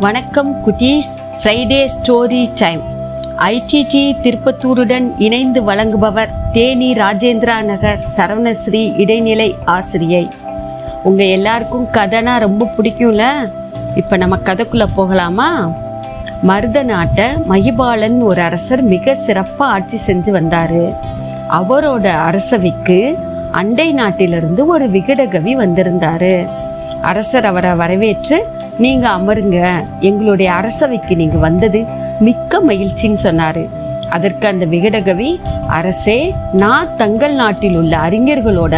வணக்கம் குட்டீஸ். Friday story time ஐடிடி திருப்பத்தூருடன் இணைந்து வழங்குபவர் தேனி ராஜேந்திரா நகர் சரவணஸ்ரீ இடைநிலை ஆசிரியை. உங்கள் எல்லாருக்கும் கதைனா ரொம்ப பிடிக்கும்ல? இப்போ நம்ம கதைக்குள்ளே போகலாமா? மருத நாட்டை மகிபாலன் ஒரு அரசர் மிக சிறப்பாக ஆட்சி செஞ்சு வந்தார். அவரோட அரசவைக்கு அண்டை நாட்டிலிருந்து ஒரு விகடகவி வந்திருந்தாரு. அரசர் அவரை வரவேற்று நீங்க அமருங்க. எங்களுடைய அரசவைக்கு நீங்க வந்தது மிக்க மகிழ்ச்சின்னு சொன்னாரு. அதற்கு அந்த விகடகவி அரசே நான் தங்கள் நாட்டில் உள்ள அறிஞர்களோட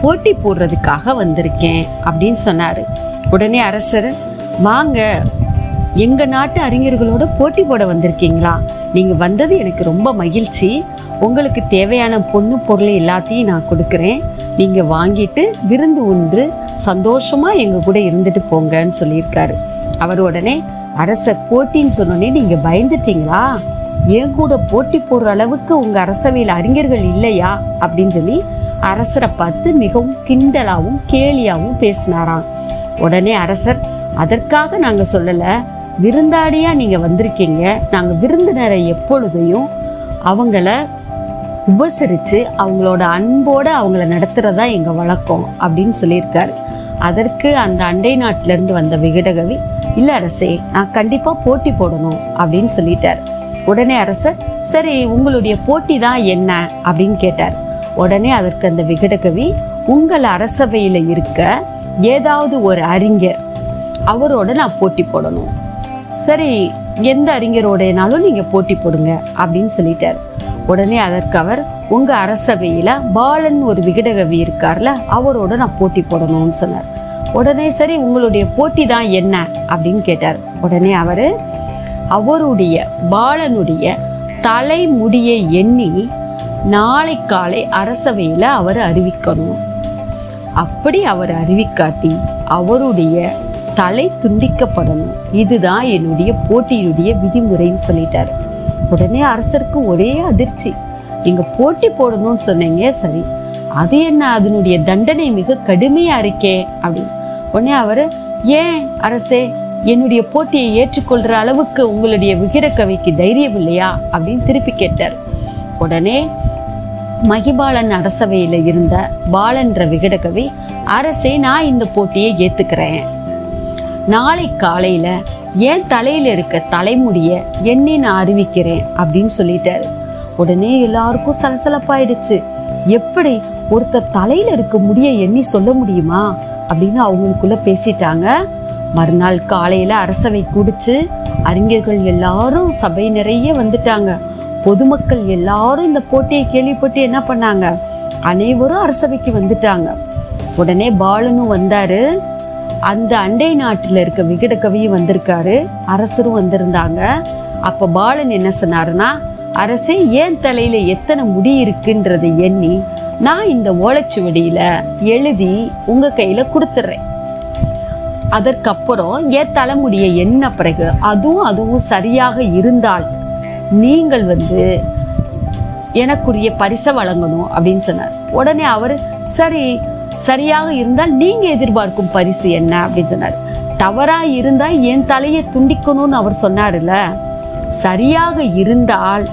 போட்டி போடுறதுக்காக வந்திருக்கேன் அப்படின்னு சொன்னாரு. உடனே அரசர் வாங்க எங்க நாட்டு அறிஞர்களோட போட்டி போட வந்திருக்கீங்களா? நீங்கள் வந்தது எனக்கு ரொம்ப மகிழ்ச்சி. உங்களுக்கு தேவையான பொண்ணு பொருள் எல்லாத்தையும் நான் கொடுக்குறேன். நீங்கள் வாங்கிட்டு விருந்து ஒன்று சந்தோஷமாக எங்கள் கூட இருந்துட்டு போங்கன்னு சொல்லியிருக்காரு. அவர் உடனே அரசர் போட்டின்னு சொன்னோடனே நீங்கள் பயந்துட்டீங்களா? என் கூட போட்டி போடுற அளவுக்கு உங்க அரசவையில் அறிஞர்கள் இல்லையா? அப்படின்னு சொல்லி அரசரை பார்த்து மிகவும் கிண்டலாவும் கேலியாவும் பேசினாராம். உடனே அரசர் அதற்காக நாங்க சொல்லல. விருந்தாளியாக நீங்கள் வந்திருக்கீங்க. நாங்கள் விருந்தினரை எப்பொழுதையும் அவங்கள உபசரித்து அவங்களோட அன்போடு அவங்கள நடத்துகிறதா எங்கள் வழக்கம் அப்படின்னு சொல்லியிருக்காரு. அதற்கு அந்த அண்டை நாட்டிலேருந்து வந்த விகடகவி இல்லை அரசே நான் கண்டிப்பாக போட்டி போடணும் அப்படின்னு சொல்லிட்டார். உடனே அரசர் சரி உங்களுடைய போட்டி தான் என்ன? அப்படின்னு கேட்டார். உடனே அதற்கு அந்த விகடகவி உங்கள் அரசவையில் இருக்க ஏதாவது ஒரு அறிஞர் அவரோட நான் போட்டி போடணும். சரி எந்த அறிஞரோடனாலும் நீங்க போட்டி போடுங்க அப்படின்னு சொல்லிட்டார். உடனே அதற்கு அவர் உங்க அரசவையில பாலன் ஒரு விகடகவி இருக்கார்ல அவரோட நான் போட்டி போடணும்னு சொன்னார். உடனே சரி உங்களுடைய போட்டி தான் என்ன? அப்படின்னு கேட்டார். உடனே அவரு அவருடைய பாலனுடைய தலைமுடியை எண்ணி நாளை காலை அரசவையில அவர் அறிவிக்கணும். அப்படி அவர் அறிவிக்காட்டி அவருடைய தலை துண்டிக்கப்படணும். இதுதான் என்னுடைய போட்டியினுடைய விதிமுறைன்னு சொல்லிட்டாரு. உடனே அரசருக்கு ஒரே அதிர்ச்சி. நீங்க போட்டி போடணும்னு சொன்னீங்க சரி. அது என்ன அதனுடைய தண்டனை மிக கடுமையா இருக்கே அப்படின்னு உடனே அவரு ஏன் அரசே என்னுடைய போட்டியை ஏற்றுக்கொள்ற அளவுக்கு உங்களுடைய விகிரக்கவிக்கு தைரியம் இல்லையா? அப்படின்னு திருப்பி கேட்டார். உடனே மகிபாலன் அரசவையில் இருந்த பாலன்ற விகடகவி அரசே நான் இந்த போட்டியை ஏத்துக்கிறேன். நாளை காலையில என் தலையில இருக்க தலைமுடிய எண்ணி நான் அறிவிக்கிறேன் அப்படின்னு சொல்லிட்டாரு. உடனே எல்லாருக்கும் சலசலப்பாயிடுச்சு. எப்படி ஒருத்தர் தலையில இருக்க முடிய எண்ணி சொல்ல முடியுமா அப்படின்னு அவங்களுக்குள்ள பேசிட்டாங்க. மறுநாள் காலையில அரசவை குடிச்சு அறிஞர்கள் எல்லாரும் சபை நிறைய வந்துட்டாங்க. பொதுமக்கள் எல்லாரும் இந்த போட்டியை கேள்விப்பட்டு என்ன பண்ணாங்க? அனைவரும் அரசவைக்கு வந்துட்டாங்க. உடனே பாலனும் வந்தாரு. அந்த அண்டை நாட்டில் இருக்க விகடகவியும் வந்திருக்காரு. அரசரும் வந்திருந்தாங்க. அப்போ பாலன் என்ன சொன்னாருன்னா அரசே ஏன் தலையில எத்தனை முடி இருக்குன்றதை எண்ணி நான் இந்த ஓலைச்சுவடியில எழுதி உங்க கையில கொடுத்துட்றேன் அதற்கப்புறம் என் தலைமுடியை எண்ண பிறகு அதுவும் அதுவும் சரியாக இருந்தால் நீங்கள் வந்து எனக்குரிய பரிசை வழங்கணும் அப்படின்னு சொன்னார். உடனே அவர் சரி சரியாக இருந்தால் நீங்க எதிர்பார்க்கும் பரிசு என்ன அப்படின்னு சொன்னார். தவறா இருந்தா என் தலையை துண்டிக்கணும்னு அவர் சொன்னார்ல சரியாக இருந்தால்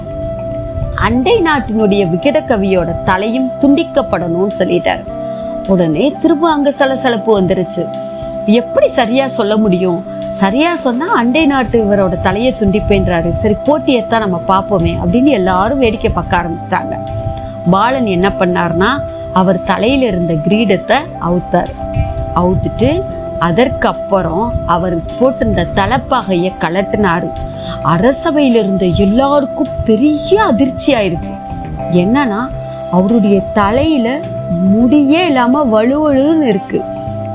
அண்டை நாட்டினுடைய விகடகவியோட தலையும் துண்டிக்கப்படணும்னு சொல்லிட்டாரு. உடனே திரும்ப அங்க சலசலப்பு வந்துருச்சு. எப்படி சரியா சொல்ல முடியும்? சரியா சொன்னா அண்டை நாட்டு இவரோட தலையை துண்டிப்பேன்றாரு. சரி போட்டியத்தான் நம்ம பார்ப்போமே அப்படின்னு எல்லாரும் வேடிக்கை பார்க்க ஆரம்பிச்சிட்டாங்க. பாலன் என்ன பண்ணார்னா அவர் தலையில் இருந்த கிரீடத்தை அவுத்தார். அவுத்துட்டு அதற்கப்புறம் அவர் போட்டிருந்த தலைப்பகையை கலட்டினார். அரசவையில் இருந்த எல்லாருக்கும் பெரிய அதிர்ச்சி ஆயிருச்சு. என்னன்னா அவருடைய தலையில முடியே இல்லாம வலுவலுன்னு இருக்கு.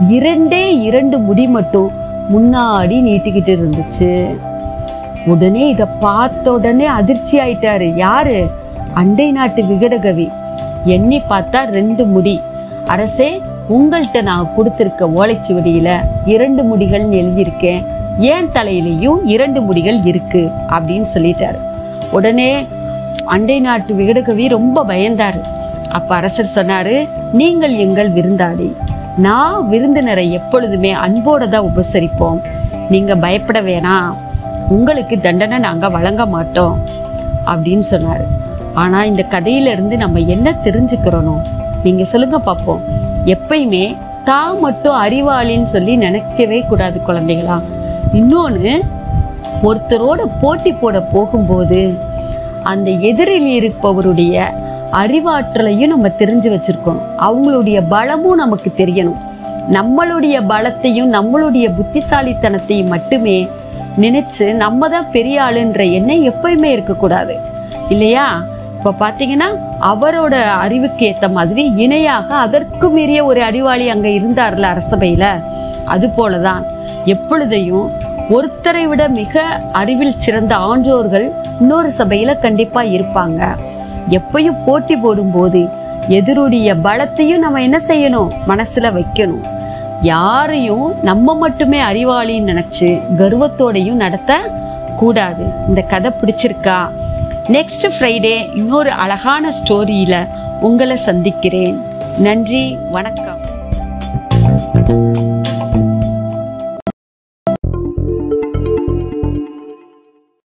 இரண்டே இரண்டு முடி மட்டும் முன்னாடி நீட்டிக்கிட்டு இருந்துச்சு. உடனே இதை பார்த்த உடனே அதிர்ச்சி ஆயிட்டாரு. யாரு? அண்டை நாட்டு விகடகவி. எண்ணி பார்த்தா ரெண்டு முடி. அரசே உங்கள்கிட்ட நான் கொடுத்துருக்க ஓலைச்சுவடியில இரண்டு முடிகள்னு எழுதியிருக்கேன். ஏன் தலையிலையும் இரண்டு முடிகள் இருக்கு? அப்படின்னு சொல்லிட்டாரு. உடனே அண்டை நாட்டு விகடகவி ரொம்ப பயந்தாரு. அப்ப அரசர் சொன்னாரு நீங்கள் எங்கள் விருந்தாடி நான் விருந்தினரை எப்பொழுதுமே அன்போட தான் உபசரிப்போம். நீங்க பயப்பட வேணாம். உங்களுக்கு தண்டனை நாங்க வழங்க மாட்டோம். அப்படின்னு சொன்னாரு. ஆனால் இந்த கதையிலிருந்து நம்ம என்ன தெரிஞ்சுக்கிறோனோ நீங்கள் சொல்லுங்க பார்ப்போம் எப்பயுமே தான் மட்டும் அறிவாளின்னு சொல்லி நினைக்கவே கூடாது குழந்தைகளா. இன்னொன்று ஒருத்தரோட போட்டி போட போகும்போது அந்த எதிரில் இருப்பவருடைய அறிவாற்றலையும் நம்ம தெரிஞ்சு வச்சுருக்கணும். அவங்களுடைய பலமும் நமக்கு தெரியணும். நம்மளுடைய பலத்தையும் நம்மளுடைய புத்திசாலித்தனத்தையும் மட்டுமே நினைச்சு நம்ம தான் பெரிய ஆளுன்ற எண்ணம் எப்பயுமே இருக்கக்கூடாது. இல்லையா? இப்ப பாத்தீங்கன்னா அவரோட அறிவுக்கு ஏத்த மாதிரி இணையாக அதற்கு மீறிய ஒரு அறிவாளி அங்க இருந்தார்ல அரசபையில. அது போலதான் எப்பொழுதையும் ஒருத்தரை விட மிக அறிவில் சிறந்த ஆன்றோர்கள் இன்னொரு சபையில கண்டிப்பா இருப்பாங்க. எப்பயும் போட்டி போடும்போது எதிருடைய பலத்தையும் நம்ம என்ன செய்யணும்? மனசுல வைக்கணும். யாரையும் நம்ம மட்டுமே அறிவாளின்னு நினைச்சு கர்வத்தோடையும் நடத்த கூடாது இந்த கதை பிடிச்சிருக்கா? நெக்ஸ்ட் ஃப்ரைடே இன்னொரு அழகான ஸ்டோரியில உங்களை சந்திக்கிறேன். நன்றி வணக்கம்.